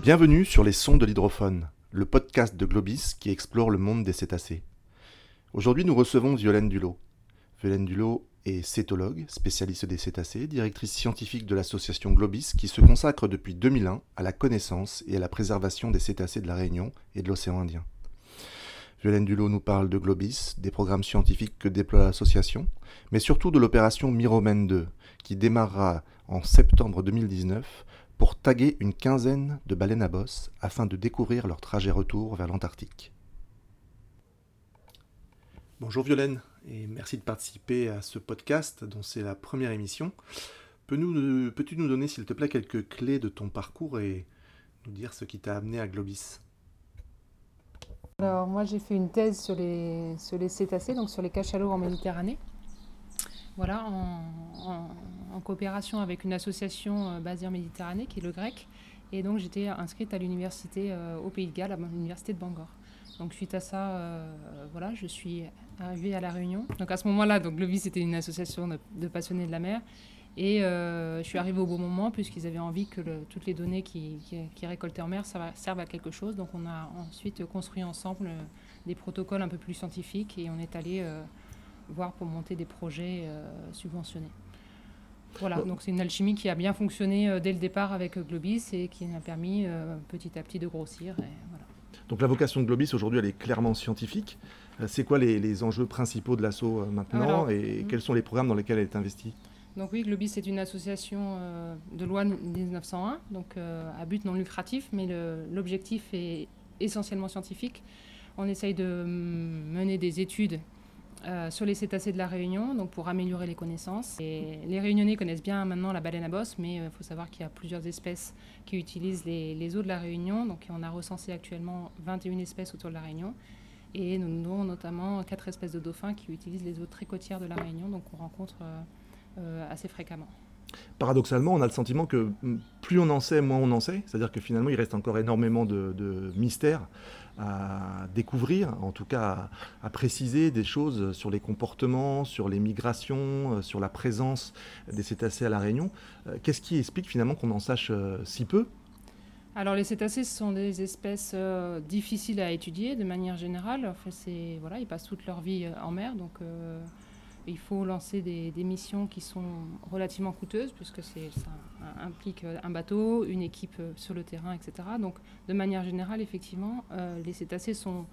Bienvenue sur les sons de l'hydrophone, le podcast de Globis qui explore le monde des cétacés. Aujourd'hui, nous recevons Violaine Dulot. Violaine Dulot est cétologue, spécialiste des cétacés, directrice scientifique de l'association Globis qui se consacre depuis 2001 à la connaissance et à la préservation des cétacés de la Réunion et de l'océan Indien. Violaine Dulot nous parle de Globis, des programmes scientifiques que déploie l'association, mais surtout de l'opération Miromène 2, qui démarrera en septembre 2019 pour taguer une quinzaine de baleines à bosse afin de découvrir leur trajet retour vers l'Antarctique. Bonjour Violaine, et merci de participer à ce podcast dont c'est la première émission. Peux-tu nous donner, s'il te plaît, quelques clés de ton parcours et nous dire ce qui t'a amené à Globis? Alors moi j'ai fait une thèse sur les, sur les cétacés, donc sur les cachalots en Méditerranée. Voilà, en, coopération avec une association euh, basée en Méditerranée, qui est le GREC. Et donc j'étais inscrite à l'université euh, au Pays de Galles, à l'université de Bangor. Donc suite à ça, euh, voilà, je suis arrivée à La Réunion. Donc à ce moment-là, donc Glovis était une association de, passionnés de la mer. Et je suis arrivée au bon moment puisqu'ils avaient envie que toutes les données qui, qui, récoltaient en mer servent à quelque chose. Donc on a ensuite construit ensemble des protocoles un peu plus scientifiques et on est allé voire pour monter des projets euh, subventionnés. Voilà, donc c'est une alchimie qui a bien fonctionné euh, dès le départ avec euh, Globis et qui a permis petit à petit de grossir. voilà. Donc la vocation de Globis aujourd'hui, elle est clairement scientifique. C'est quoi les, enjeux principaux de l'assaut maintenant et hmm. quels sont les programmes dans lesquels elle est investie? Donc oui, Globis est une association de loi 1901, donc à but non lucratif, mais l'objectif est essentiellement scientifique. On essaye de mener des études euh, sur les cétacés de la Réunion, donc pour améliorer les connaissances. Les Réunionnais connaissent bien maintenant la baleine à bosse, mais il euh, faut savoir qu'il y a plusieurs espèces qui utilisent les, eaux de la Réunion. Donc on a recensé actuellement 21 espèces autour de la Réunion. Et nous avons notamment quatre espèces de dauphins qui utilisent les eaux très côtières de la Réunion, donc on rencontre euh, assez fréquemment. Paradoxalement, on a le sentiment que plus on en sait, moins on en sait. C'est-à-dire que finalement, il reste encore énormément de, mystères à découvrir, en tout cas à, préciser des choses sur les comportements, sur les migrations, euh, sur la présence des cétacés à La Réunion. Euh, qu'est-ce qui explique finalement qu'on en sache euh, si peu? Alors les cétacés, sont des espèces difficiles à étudier de manière générale. En fait, voilà, ils passent toute leur vie en mer, donc il faut lancer des, missions qui sont relativement coûteuses, puisque ça implique euh, un bateau, une équipe euh, sur le terrain, etc. Donc, de manière générale, effectivement, euh, les cétacés sont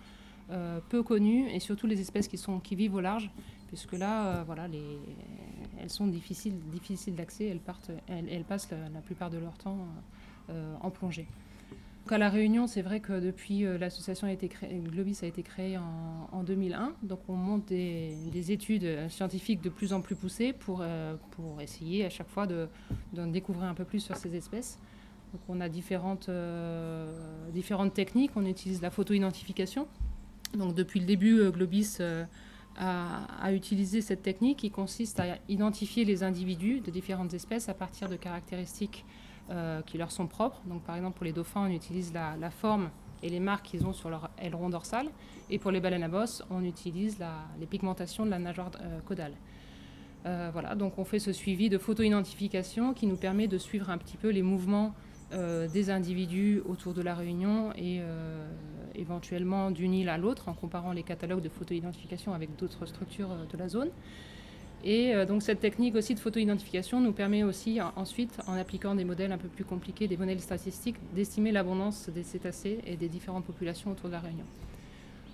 peu connus, et surtout les espèces qui, vivent au large, puisque là, voilà, les, elles sont difficiles, difficiles d'accès, elles, elles, passent la, plupart de leur temps en plongée à La Réunion, c'est vrai que depuis euh, l'association a été créée, Globis a été créée en, 2001, donc on monte des, études euh, scientifiques de plus en plus poussées pour, euh, pour essayer à chaque fois de, découvrir un peu plus sur ces espèces. Donc on a différentes, différentes techniques, on utilise la photo-identification. Donc depuis le début, Globis a, a, utilisé cette technique qui consiste à identifier les individus de différentes espèces à partir de caractéristiques euh, qui leur sont propres. Donc, par exemple, pour les dauphins, on utilise la, forme et les marques qu'ils ont sur leur aileron dorsal. Et pour les baleines à bosse, on utilise les pigmentations de la nageoire euh, caudale. Euh, voilà, donc on fait ce suivi de photo-identification qui nous permet de suivre un petit peu les mouvements des individus autour de la Réunion et éventuellement d'une île à l'autre en comparant les catalogues de photo-identification avec d'autres structures de la zone. Et euh, donc cette technique aussi de photo-identification nous permet aussi ensuite, en appliquant des modèles un peu plus compliqués, des modèles statistiques, d'estimer l'abondance des cétacés et des différentes populations autour de la Réunion.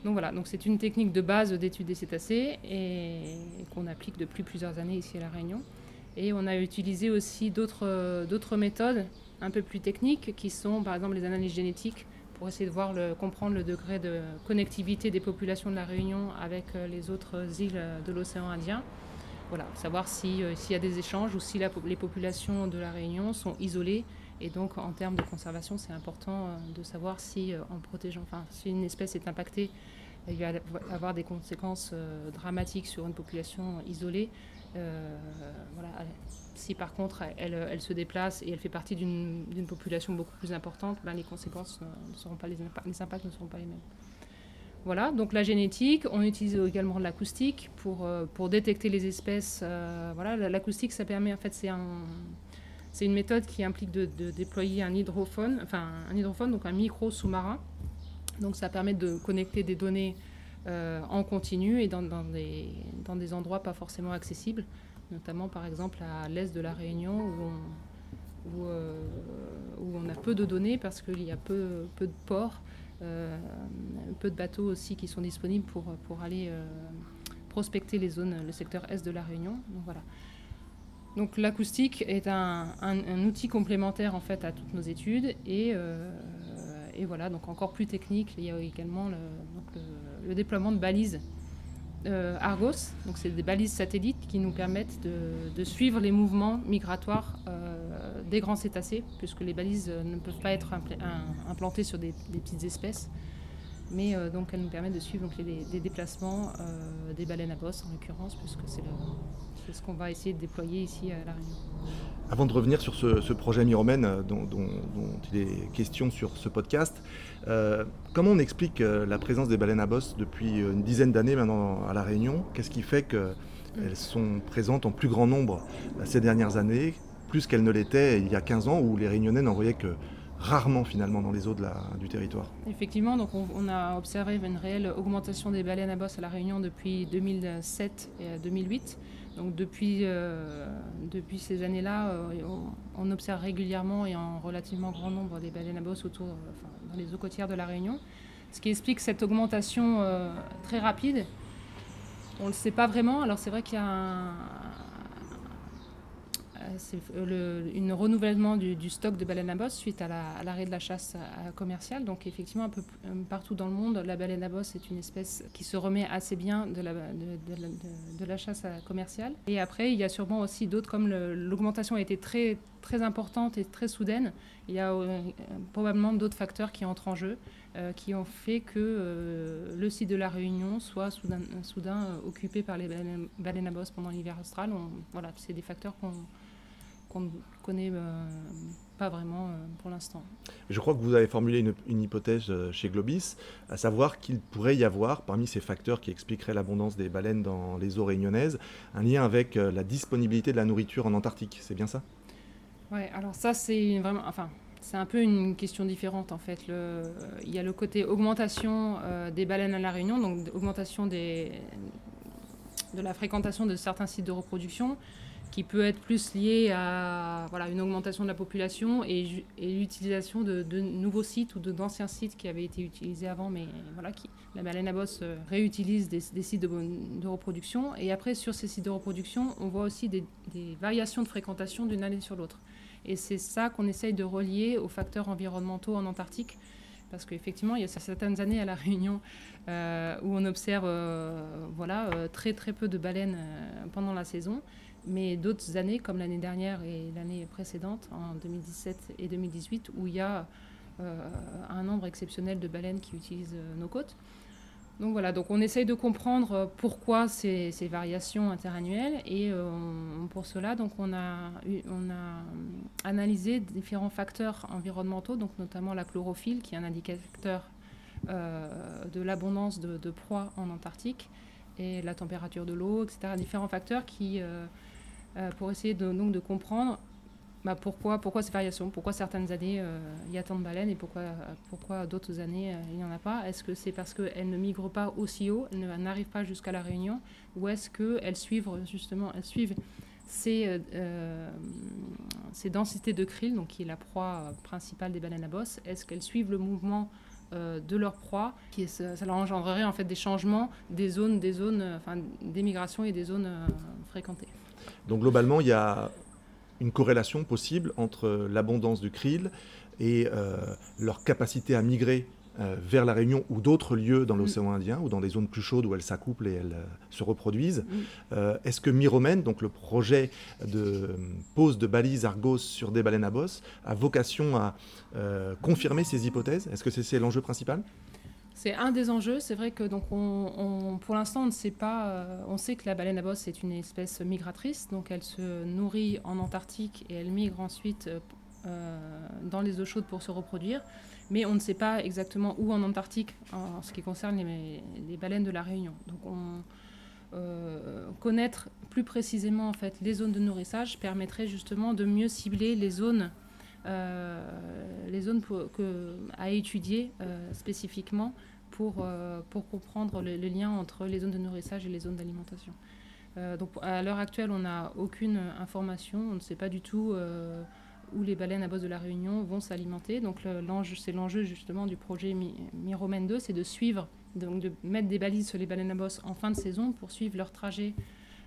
Donc voilà, donc c'est une technique de base d'étude des cétacés et qu'on applique depuis plusieurs années ici à la Réunion. Et on a utilisé aussi d'autres méthodes un peu plus techniques qui sont par exemple les analyses génétiques pour essayer de voir comprendre le degré de connectivité des populations de la Réunion avec euh, les autres îles de l'océan Indien voilà, savoir euh, s'il y a des échanges ou si les populations de la Réunion sont isolées. Et donc, en termes de conservation, c'est important euh, de savoir si, euh, en protégeant, enfin, si une espèce est impactée, il va avoir des conséquences dramatiques sur une population isolée. voilà. Si par contre elle, elle, se déplace et elle fait partie d'une population beaucoup plus importante, ben, les conséquences ne seront pas les, les impacts ne seront pas les mêmes. Voilà, donc la génétique, on utilise également l'acoustique pour, euh, pour détecter les espèces. Euh, voilà, l'acoustique, ça permet, en fait, c'est un, C'est une méthode qui implique de, déployer un hydrophone, enfin un hydrophone, donc un micro sous-marin. Donc ça permet de connecter des données euh, en continu et dans, des, dans, des, endroits pas forcément accessibles, notamment par exemple à l'est de la Réunion où on, où, où on, a peu de données parce qu'il y a peu, peu de ports, euh, peu de bateaux aussi qui sont disponibles pour, pour aller prospecter les zones, le secteur est de la Réunion. Donc voilà. Donc l'acoustique est un, un, outil complémentaire en fait à toutes nos études et et voilà, donc encore plus technique, il y a également le, déploiement de balises euh, Argos. Donc c'est des balises satellites qui nous permettent de, suivre les mouvements migratoires euh, des grands cétacés, puisque les balises euh, ne peuvent pas être implantées sur des, petites espèces. Mais donc elles nous permettent de suivre donc, les, déplacements des baleines à bosse en l'occurrence, puisque c'est ce qu'on va essayer de déployer ici à La Réunion. Avant de revenir sur ce, projet Miromène euh, dont, il est question sur ce podcast, euh, comment on explique euh, la présence des baleines à bosse depuis une dizaine d'années maintenant à La Réunion? Qu'est-ce qui fait qu'elles sont présentes en plus grand nombre ces dernières années, plus qu'elles ne l'étaient il y a 15 ans où les Réunionnais n'en voyaient que rarement finalement dans les eaux de la, du territoire? Effectivement, donc on, a observé une réelle augmentation des baleines à bosse à La Réunion depuis 2007 et 2008. Donc depuis, euh, depuis ces années-là, euh, on, observe régulièrement et en relativement grand nombre des baleines à bosse autour, dans les eaux côtières de la Réunion. Ce qui explique cette augmentation euh, très rapide. On ne le sait pas vraiment. Alors c'est vrai qu'il y a un, euh, c'est euh, le renouvellement du, stock de baleines à bosse suite à l'arrêt de la chasse commerciale. Donc effectivement, un peu euh, partout dans le monde, la baleine à bosse est une espèce qui se remet assez bien de la, de, la chasse commerciale. Et après, il y a sûrement aussi d'autres, comme l'augmentation a été très, très importante et très soudaine, il y a probablement d'autres facteurs qui entrent en jeu, qui ont fait que le site de la Réunion soit soudain, occupé par les baleines, à bosse pendant l'hiver austral. voilà, c'est des facteurs qu'on qu'on ne connaît euh, pas vraiment euh, pour l'instant. Je crois que vous avez formulé une, hypothèse euh, chez Globis, à savoir qu'il pourrait y avoir, parmi ces facteurs qui expliqueraient l'abondance des baleines dans les eaux réunionnaises, un lien avec la disponibilité de la nourriture en Antarctique. C'est bien ça? Oui, alors ça c'est vraiment... Enfin, c'est un peu une question différente en fait. il y a le côté augmentation des baleines à la Réunion, donc augmentation des, de la fréquentation de certains sites de reproduction qui peut être plus lié à une augmentation de la population et, l'utilisation de, nouveaux sites ou d'anciens sites qui avaient été utilisés avant, mais voilà, la baleine à bosse euh, réutilise des, sites de, reproduction. Et après, sur ces sites de reproduction, on voit aussi des, variations de fréquentation d'une année sur l'autre. Et c'est ça qu'on essaye de relier aux facteurs environnementaux en Antarctique. Parce qu'effectivement, il y a certaines années à La Réunion euh, où on observe euh, voilà, très très peu de baleines pendant la saison. Mais d'autres années, comme l'année dernière et l'année précédente, en 2017 et 2018, où il y a euh, un nombre exceptionnel de baleines qui utilisent euh, nos côtes. Donc voilà, donc on essaye de comprendre euh, pourquoi ces, variations interannuelles et pour cela donc on a, a analysé différents facteurs environnementaux, donc notamment la chlorophylle qui est un indicateur de l'abondance de, proies en Antarctique et la température de l'eau, etc. Différents facteurs qui euh, pour essayer donc de comprendre bah, pourquoi, pourquoi ces variations, pourquoi certaines années euh, il y a tant de baleines et pourquoi, pourquoi d'autres années euh, il n'y en a pas? Est-ce que c'est parce qu'elles ne migrent pas aussi haut, n'arrivent pas jusqu'à la Réunion, ou est-ce qu'elles suivent justement, elles suivent ces, ces densités de krill, donc qui est la proie principale des baleines à bosse, est-ce qu'elles suivent le mouvement de leur proie, qui ça, leur engendrerait en fait des changements des zones, des zones, enfin, d'émigration et des zones fréquentées? Donc globalement, il y a une corrélation possible entre l'abondance du krill et euh, leur capacité à migrer euh, vers la Réunion ou d'autres lieux dans mm. l'océan Indien ou dans des zones plus chaudes où elles s'accouplent et elles euh, se reproduisent. Mm. Est-ce que Miromène, donc le projet de pose de balises Argos sur des baleines à bosse, a vocation à confirmer ces hypothèses? Est-ce que c'est l'enjeu principal? C'est un des enjeux. C'est vrai que donc on, pour l'instant on ne sait pas. Euh, on sait que la baleine à bosse est une espèce migratrice, donc elle se nourrit en Antarctique et elle migre ensuite euh, euh, dans les eaux chaudes pour se reproduire. Mais on ne sait pas exactement où en Antarctique en ce qui concerne les, baleines de la Réunion. Donc connaître plus précisément en fait les zones de nourrissage permettrait justement de mieux cibler les zones, les zones à étudier spécifiquement pour, pour comprendre le, lien entre les zones de nourrissage et les zones d'alimentation. donc à l'heure actuelle, on n'a aucune information, on ne sait pas du tout où les baleines à bosse de la Réunion vont s'alimenter. Donc c'est l'enjeu justement du projet Miromène 2, c'est de suivre, donc de mettre des balises sur les baleines à bosse en fin de saison pour suivre leur trajet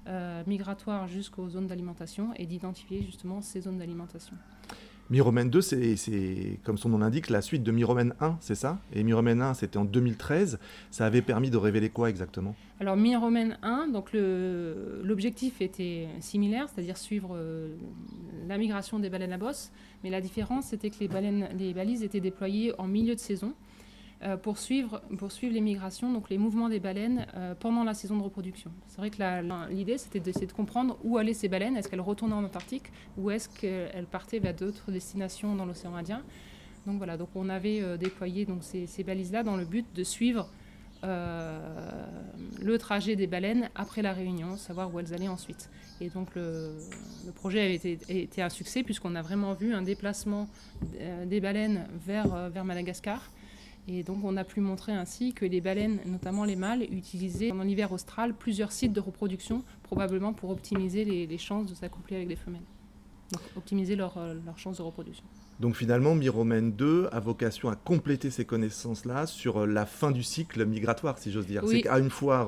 euh, migratoire jusqu'aux zones d'alimentation et d'identifier justement ces zones d'alimentation. Miromène 2, c'est comme son nom l'indique, la suite de Miromène 1, c'est ça? Et Miromène 1, c'était en 2013. Ça avait permis de révéler quoi exactement? Alors Miromène 1, donc l'objectif était similaire, c'est-à-dire suivre euh, la migration des baleines à bosse, mais la différence c'était que les, baleines, les balises étaient déployées en milieu de saison euh, pour, suivre, les migrations, donc les mouvements des baleines euh, pendant la saison de reproduction. C'est vrai que l'idée, c'était d'essayer de comprendre où allaient ces baleines. Est-ce qu'elles retournaient en Antarctique ou est-ce qu'elles partaient vers d'autres destinations dans l'océan Indien? Donc voilà, donc on avait euh, déployé donc, ces, balises-là dans le but de suivre le trajet des baleines après la réunion, savoir où elles allaient ensuite. Et donc le, projet a été, été, un succès puisqu'on a vraiment vu un déplacement des baleines vers, vers Madagascar et donc on a pu montrer ainsi que les baleines, notamment les mâles, utilisaient pendant l'hiver austral plusieurs sites de reproduction, probablement pour optimiser les, chances de s'accoupler avec des femelles. Donc optimiser leurs euh, chances de reproduction. Donc finalement, Miromène 2 a vocation à compléter ces connaissances-là sur euh, la fin du cycle migratoire, si j'ose dire. C'est qu'à une fois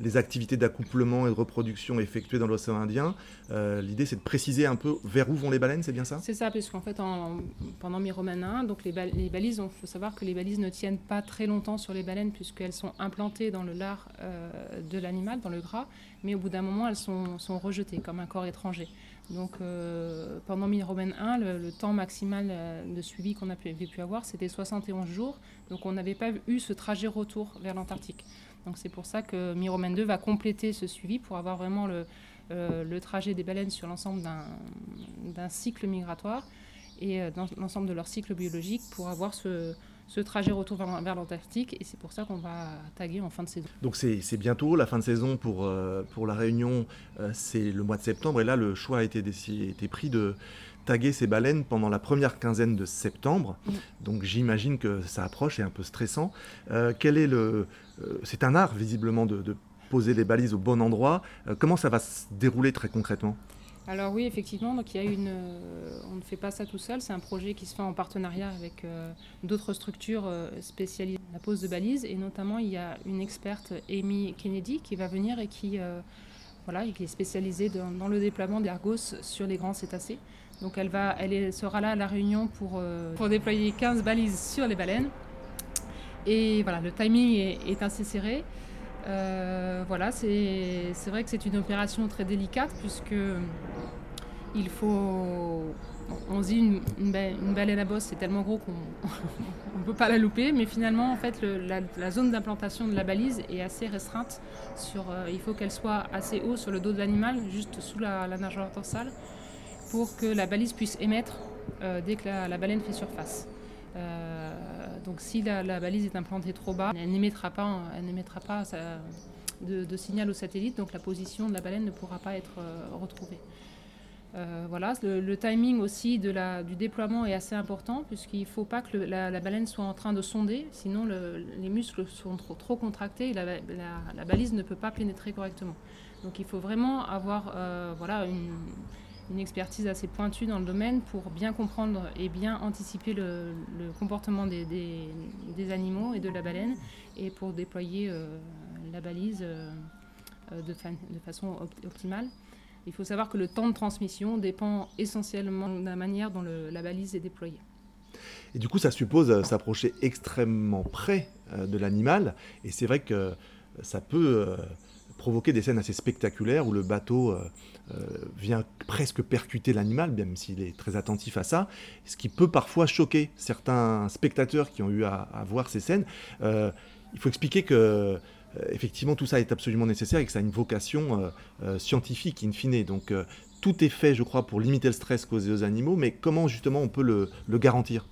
les activités d'accouplement et de reproduction effectuées dans l'océan Indien. Euh, l'idée, c'est de préciser un peu vers où vont les baleines, c'est bien ça? C'est ça, puisqu'en fait, en, pendant Miromène 1, donc les, balises, il faut savoir que les balises ne tiennent pas très longtemps sur les baleines, puisqu'elles sont implantées dans le lard euh, de l'animal, dans le gras, mais au bout d'un moment, elles sont, rejetées comme un corps étranger. Donc euh, pendant Miromène 1, le, temps maximal de suivi qu'on a pu, pu avoir, c'était 71 jours. Donc on n'avait pas eu ce trajet retour vers l'Antarctique. Donc c'est pour ça que Miromène 2 va compléter ce suivi pour avoir vraiment le, euh, le trajet des baleines sur l'ensemble d'un cycle migratoire et euh, dans l'ensemble de leur cycle biologique pour avoir ce, ce trajet retour vers, l'Antarctique et c'est pour ça qu'on va taguer en fin de saison. Donc c'est bientôt, la fin de saison pour, euh, pour la Réunion, c'est le mois de septembre et là le choix a été, été pris de taguer ces baleines pendant la première quinzaine de septembre. Donc j'imagine que ça approche et un peu stressant. Euh, quel est le, euh, c'est un art visiblement de, poser les balises au bon endroit. Euh, comment ça va se dérouler très concrètement? Alors oui, effectivement, donc il y a une, on ne fait pas ça tout seul, c'est un projet qui se fait en partenariat avec d'autres structures spécialisées dans la pose de balises, et notamment il y a une experte, Amy Kennedy, qui va venir et qui, voilà, qui est spécialisée dans, dans le déploiement d'Argos sur les grands cétacés. Donc elle, sera là à la réunion pour, euh, déployer 15 balises sur les baleines. Et voilà, le timing est, assez serré. Euh, voilà, c'est vrai que c'est une opération très délicate puisque il faut. On dit une, une, baleine à bosse, c'est tellement gros qu'on ne peut pas la louper, mais finalement, en fait, la, zone d'implantation de la balise est assez restreinte. Sur, euh, il faut qu'elle soit assez haut sur le dos de l'animal, juste sous la, la nageoire dorsale pour que la balise puisse émettre euh, dès que la, baleine fait surface. Euh, donc si la, balise est implantée trop bas, elle n'émettra pas, elle n'émettra pas de, signal au satellite, donc la position de la baleine ne pourra pas être euh, retrouvée. voilà, le, timing aussi la, du déploiement est assez important puisqu'il ne faut pas que la, baleine soit en train de sonder, sinon les muscles sont trop, contractés et la, la, balise ne peut pas pénétrer correctement. Donc il faut vraiment avoir voilà, une, une expertise assez pointue dans le domaine pour bien comprendre et bien anticiper le, comportement des, des, animaux et de la baleine et pour déployer euh, la balise euh, de, de, façon optimale. Il faut savoir que le temps de transmission dépend essentiellement de la manière dont la balise est déployée. Et du coup, ça suppose euh, s'approcher extrêmement près de l'animal. Et c'est vrai que ça peut provoquer des scènes assez spectaculaires où le bateau euh, euh, vient presque percuter l'animal, même s'il est très attentif à ça, ce qui peut parfois choquer certains spectateurs qui ont eu à, voir ces scènes. Euh, il faut expliquer que effectivement tout ça est absolument nécessaire et que ça a une vocation scientifique in fine. Donc tout est fait, je crois, pour limiter le stress causé aux animaux, mais comment justement on peut le garantir?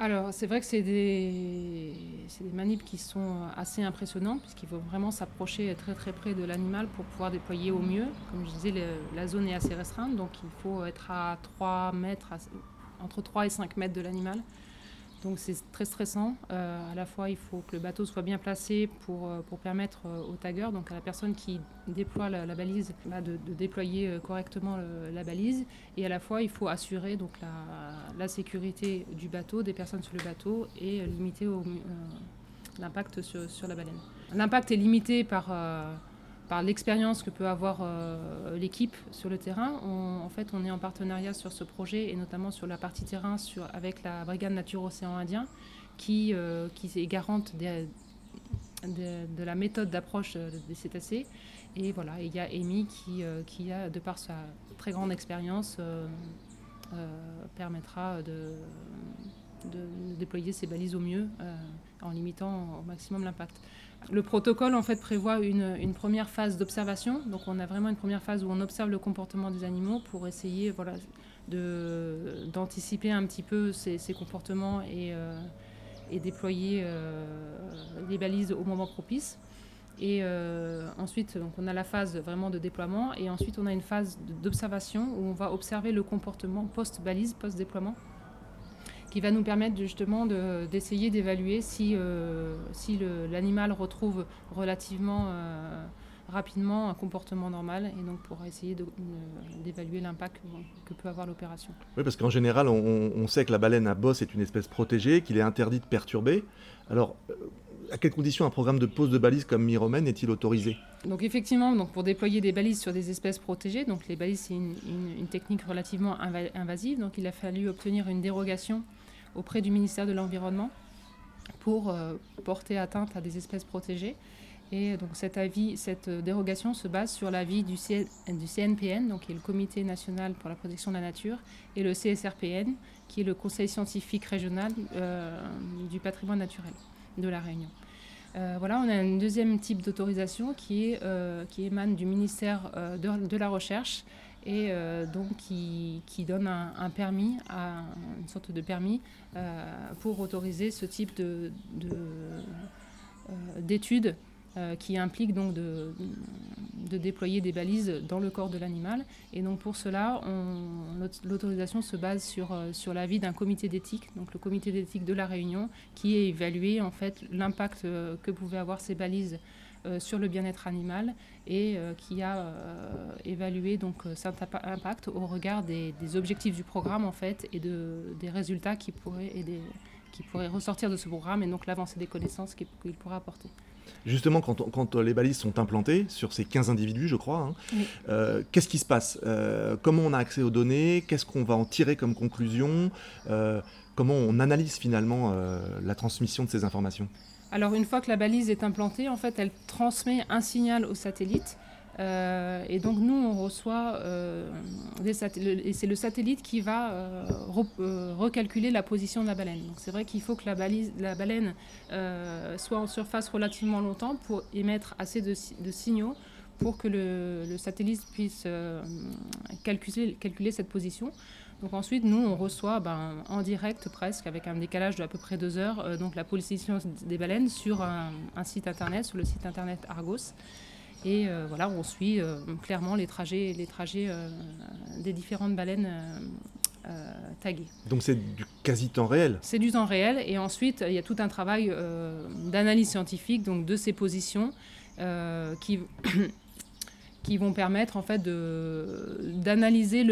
Alors, c'est vrai que c'est des, des qui sont assez impressionnantes, puisqu'il faut vraiment s'approcher très très près de l'animal pour pouvoir déployer au mieux. Comme je disais, la zone est assez restreinte, donc il faut être à 3 mètres, entre 3 et 5 mètres de l'animal. Donc c'est très stressant. Euh, à la fois, il faut que le bateau soit bien placé pour, euh, pour permettre euh, au tagger, donc à la personne qui déploie la, balise, bah, de, déployer correctement la balise. Et à la fois, il faut assurer donc, la, la, sécurité du bateau, des personnes sur le bateau et limiter l'impact sur, sur, la baleine. L'impact est limité par par l'expérience que peut avoir euh, l'équipe sur le terrain. en fait, on est en partenariat sur ce projet et notamment sur la partie terrain avec la Brigade Nature Océan Indien qui, euh, est garante de, la méthode d'approche euh, des cétacés. Et voilà, il y a Amy qui, qui a, de par sa très grande expérience, permettra de, de, déployer ses balises au mieux en limitant au maximum l'impact. Le protocole en fait prévoit une, première phase d'observation. Donc on a vraiment une première phase où on observe le comportement des animaux pour essayer voilà, d'anticiper un petit peu ces, comportements et, euh, déployer euh, les balises au moment propice. Et euh, ensuite, on a la phase vraiment de déploiement et ensuite on a une phase d'observation où on va observer le comportement post-balise, post-déploiement qui va nous permettre justement d'essayer d'évaluer si, euh, si l'animal retrouve relativement euh, rapidement un comportement normal et donc pour essayer d'évaluer l'impact que, peut avoir l'opération. Oui, parce qu'en général, on, sait que la baleine à bosse est une espèce protégée, qu'il est interdit de perturber. Alors, euh, à quelles conditions un programme de pose de balises comme Miromène est-il autorisé? Donc effectivement, donc pour déployer des balises sur des espèces protégées, donc les balises c'est une, une, technique relativement invasive, donc il a fallu obtenir une dérogation auprès du ministère de l'Environnement pour euh, porter atteinte à des espèces protégées. Et donc cet avis, cette dérogation se base sur l'avis du, CNPN, qui est le Comité national pour la protection de la nature, et le CSRPN, qui est le Conseil scientifique régional euh, du patrimoine naturel de la Réunion. Euh, voilà, on a un deuxième type d'autorisation qui, est, qui émane du ministère de, de, la Recherche et euh, donc qui, donne un, permis, une sorte de permis euh, pour autoriser ce type de, euh, d'études qui implique donc de, déployer des balises dans le corps de l'animal. Et donc pour cela, l'autorisation se base sur, sur l'avis d'un comité d'éthique, donc le comité d'éthique de la Réunion, qui a évalué en fait l'impact que pouvaient avoir ces balises sur le bien-être animal et euh, qui a euh, évalué donc cet impact au regard des, objectifs du programme en fait et de, des résultats qui pourraient, et qui pourraient ressortir de ce programme et donc l'avancée des connaissances qu'il pourrait apporter. Justement, quand, quand, les balises sont implantées sur ces 15 individus, je crois, hein, qu'est-ce qui se passe Comment on a accès aux données Qu'est-ce qu'on va en tirer comme conclusion Comment on analyse finalement la transmission de ces informations? Alors une fois que la balise est implantée, en fait, elle transmet un signal au satellite. Euh, et donc nous, on reçoit euh, et c'est le satellite qui va euh, recalculer la position de la baleine. Donc c'est vrai qu'il faut que la, baleine soit en surface relativement longtemps pour émettre assez de, signaux pour que le, satellite puisse calculer cette position. Donc ensuite, nous, on reçoit ben, en direct presque, avec un décalage de à peu près deux heures, euh, donc la position des baleines sur un, site internet, sur le site internet Argos. Et euh, voilà, on suit euh, clairement les trajets, les trajets des différentes baleines taguées. Donc c'est du quasi temps réel C'est du temps réel. Et ensuite, il y a tout un travail d'analyse scientifique donc de ces positions qui qui vont permettre en fait d'analyser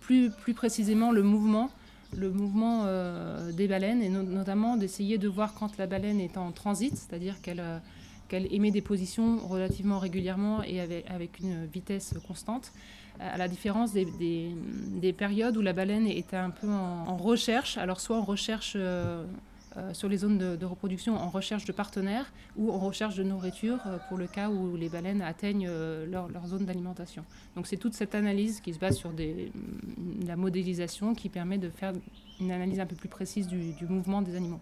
plus, plus précisément le mouvement le mouvement euh, des baleines et notamment d'essayer de voir quand la baleine est en transit, c'est-à-dire qu'elle euh, qu'elle émet des positions relativement régulièrement et avec, une vitesse constante, à la différence des, des, périodes où la baleine était un peu en, recherche, alors soit en recherche euh, sur les zones de, reproduction en recherche de partenaires ou en recherche de nourriture euh, pour le cas où les baleines atteignent euh, leur, zone d'alimentation. Donc c'est toute cette analyse qui se base sur des, mm, la modélisation qui permet de faire une analyse un peu plus précise du, mouvement des animaux.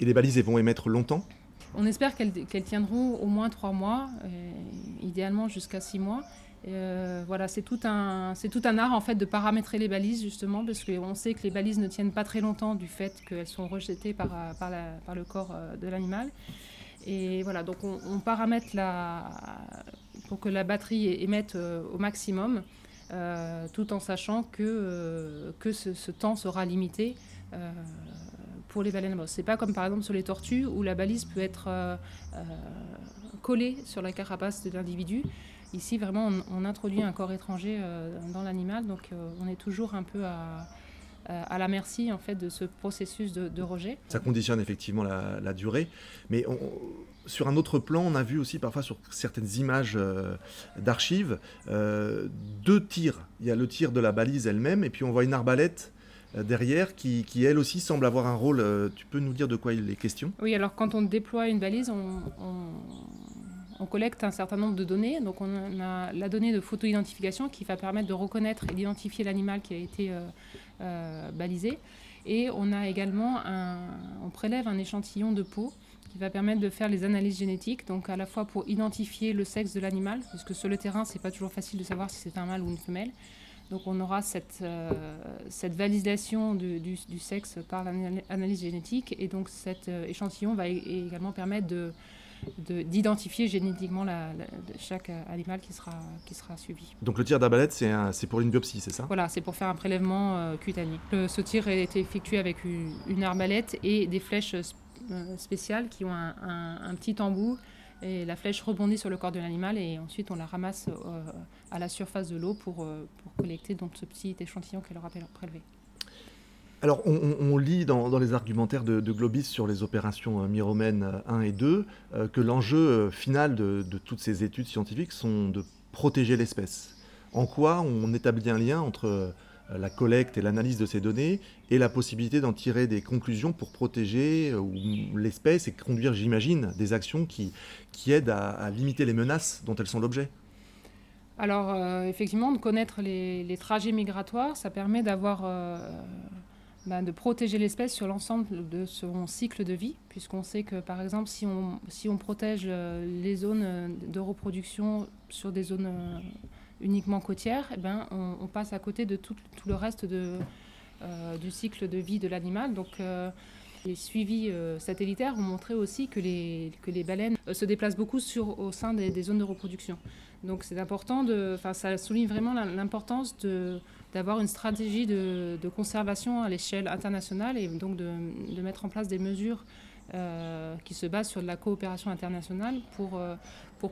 Et les balises vont émettre longtemps? On espère qu'elles tiendront au moins trois mois, idéalement jusqu'à six mois. Voilà, c'est tout, un, c'est tout un art en fait de paramétrer les balises justement parce qu'on sait que les balises ne tiennent pas très longtemps du fait qu'elles sont rejetées par, par, par le corps de l'animal. Et voilà, donc on, paramètre la, pour que la batterie émette au maximum. tout en sachant que, que ce, temps sera limité pour les baleines à. C'est pas comme par exemple sur les tortues où la balise peut être euh, euh, collée sur la carapace de l'individu. Ici, vraiment, on, introduit un corps étranger euh, dans l'animal, donc on est toujours un peu à, à la merci en fait de ce processus de, rejet. Ça conditionne effectivement la, durée, mais sur un autre plan, on a vu aussi parfois sur certaines images d'archives deux tirs. Il y a le tir de la balise elle-même, et puis on voit une arbalète euh, derrière qui, elle aussi semble avoir un rôle. Euh, tu peux nous dire de quoi il est question? Oui, alors quand on déploie une balise, on, collecte un certain nombre de données. Donc on a la donnée de photo-identification qui va permettre de reconnaître et d'identifier l'animal qui a été euh, balisé. Et on a également un, on prélève un échantillon de peau qui va permettre de faire les analyses génétiques, donc à la fois pour identifier le sexe de l'animal, parce que sur le terrain, c'est pas toujours facile de savoir si c'est un mâle ou une femelle. Donc on aura cette, euh, validation du, sexe par l'analyse génétique et donc cet euh, échantillon va également permettre de, d'identifier génétiquement la, chaque animal qui sera, qui sera suivi. Donc le tir d'arbalète, c'est pour une biopsie, c'est ça? Voilà, c'est pour faire un prélèvement euh, cutané. ce tir a été effectué avec une, arbalète et des flèches spéciales qui ont un, un petit embout et la flèche rebondit sur le corps de l'animal et ensuite on la ramasse euh, à la surface de l'eau pour, euh, pour, collecter donc, ce petit échantillon qu'elle aura prélevé. Alors, on, lit dans, les argumentaires de, Globis sur les opérations euh, Miromène 1 et 2 que l'enjeu final de, toutes ces études scientifiques sont de protéger l'espèce. En quoi on établit un lien entre euh, la collecte et l'analyse de ces données et la possibilité d'en tirer des conclusions pour protéger euh, l'espèce et conduire, j'imagine, des actions qui, aident à, limiter les menaces dont elles sont l'objet? Alors, euh, effectivement, de connaître les, trajets migratoires, ça permet d'avoir, bah, de protéger l'espèce sur l'ensemble de son cycle de vie, puisqu'on sait que, par exemple, si on, si on protège les zones de reproduction sur des zones uniquement côtière, eh ben, on, passe à côté de tout, le reste de, euh, du cycle de vie de l'animal. Donc, euh, les suivis euh, satellitaires ont montré aussi que les, que les baleines se déplacent beaucoup sur, au sein des, zones de reproduction. Donc c'est important, de, ça souligne vraiment l'importance d'avoir une stratégie de, conservation à l'échelle internationale et donc de, mettre en place des mesures euh, qui se base sur la coopération internationale pour, euh,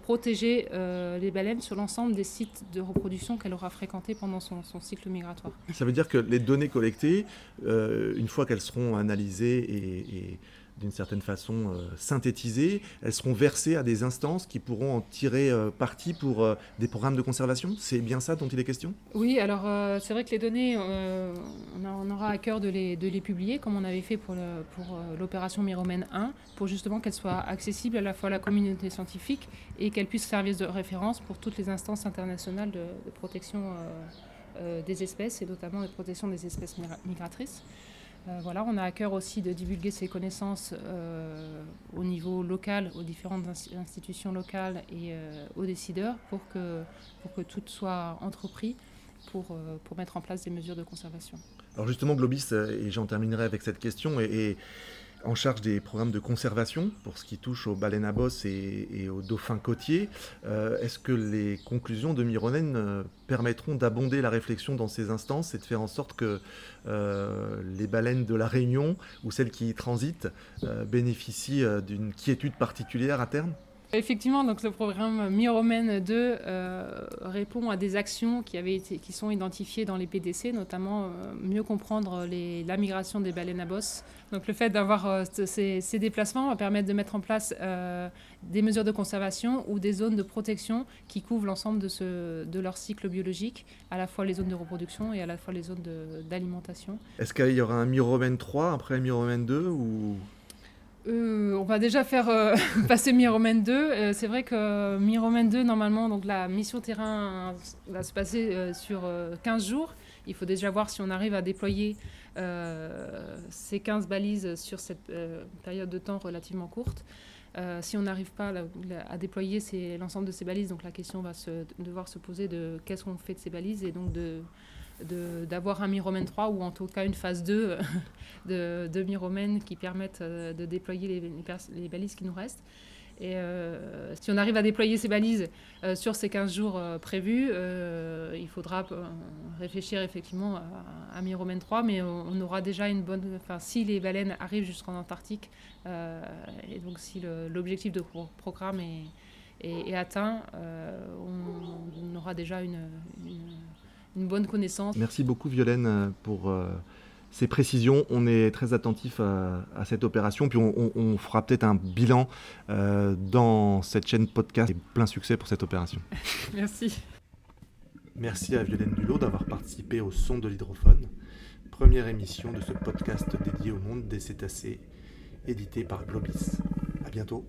protéger euh, les baleines sur l'ensemble des sites de reproduction qu'elle aura fréquentés pendant son, cycle migratoire. Ça veut dire que les données collectées, une fois qu'elles seront analysées et d'une certaine façon euh, synthétisées, elles seront versées à des instances qui pourront en tirer euh, parti pour euh, des programmes de conservation. C'est bien ça dont il est question? Oui, alors c'est vrai que les données, on, aura à cœur de les, publier, comme on avait fait pour l'opération Miromène 1, pour justement qu'elles soient accessibles à la fois à la communauté scientifique et qu'elles puissent servir de référence pour toutes les instances internationales de protection des espèces et notamment de protection des espèces migratrices. Euh, voilà, on a à cœur aussi de divulguer ces connaissances euh, au niveau local, aux différentes institutions locales et euh, aux décideurs pour que, pour que tout soit entrepris pour, pour mettre en place des mesures de conservation. Alors justement, Globis, et j'en terminerai avec cette question, et en charge des programmes de conservation pour ce qui touche aux baleines à bosse et, aux dauphins côtiers. Euh, est-ce que les conclusions de Mironen euh, permettront d'abonder la réflexion dans ces instances et de faire en sorte que euh, les baleines de la Réunion ou celles qui y transitent bénéficient d'une quiétude particulière à terme? Effectivement, donc le programme Miromène 2 euh, répond à des actions qui, avaient été, qui sont identifiées dans les PDC, notamment euh, mieux comprendre la migration des baleines à bosse. Donc le fait d'avoir euh, ces, déplacements va permettre de mettre en place des mesures de conservation ou des zones de protection qui couvrent l'ensemble de, de leur cycle biologique, à la fois les zones de reproduction et à la fois les zones d'alimentation. Est-ce qu'il y aura un Miromène 3 après Miromène 2 ou? Euh, on va déjà faire euh, passer Miromène 2. Euh, c'est vrai que Miromène 2, normalement, donc la mission terrain va se passer sur 15 jours. Il faut déjà voir si on arrive à déployer ces 15 balises sur cette période de temps relativement courte. si on n'arrive pas à, déployer l'ensemble de ces balises, donc la question va devoir se poser de qu'est-ce qu'on fait de ces balises et donc de d'avoir un Miromen 3 ou en tout cas une phase 2 de, de Miromen qui permettent de déployer les, balises qui nous restent. Et euh, si on arrive à déployer ces balises euh, sur ces 15 jours euh, prévus, il faudra réfléchir effectivement à, à Miromen 3, mais on, aura déjà une bonne. Enfin, si les baleines arrivent jusqu'en Antarctique, et donc si l'objectif de programme est, atteint, on, aura déjà une, une, une bonne connaissance. Merci beaucoup Violaine euh, pour euh, ces précisions. On est très attentif à, cette opération. Puis on, fera peut-être un bilan euh, dans cette chaîne podcast. Et plein succès pour cette opération. Merci. Merci à Violaine Dulot d'avoir participé au son de l'hydrophone, première émission de ce podcast dédié au monde des cétacés, édité par Globis. À bientôt.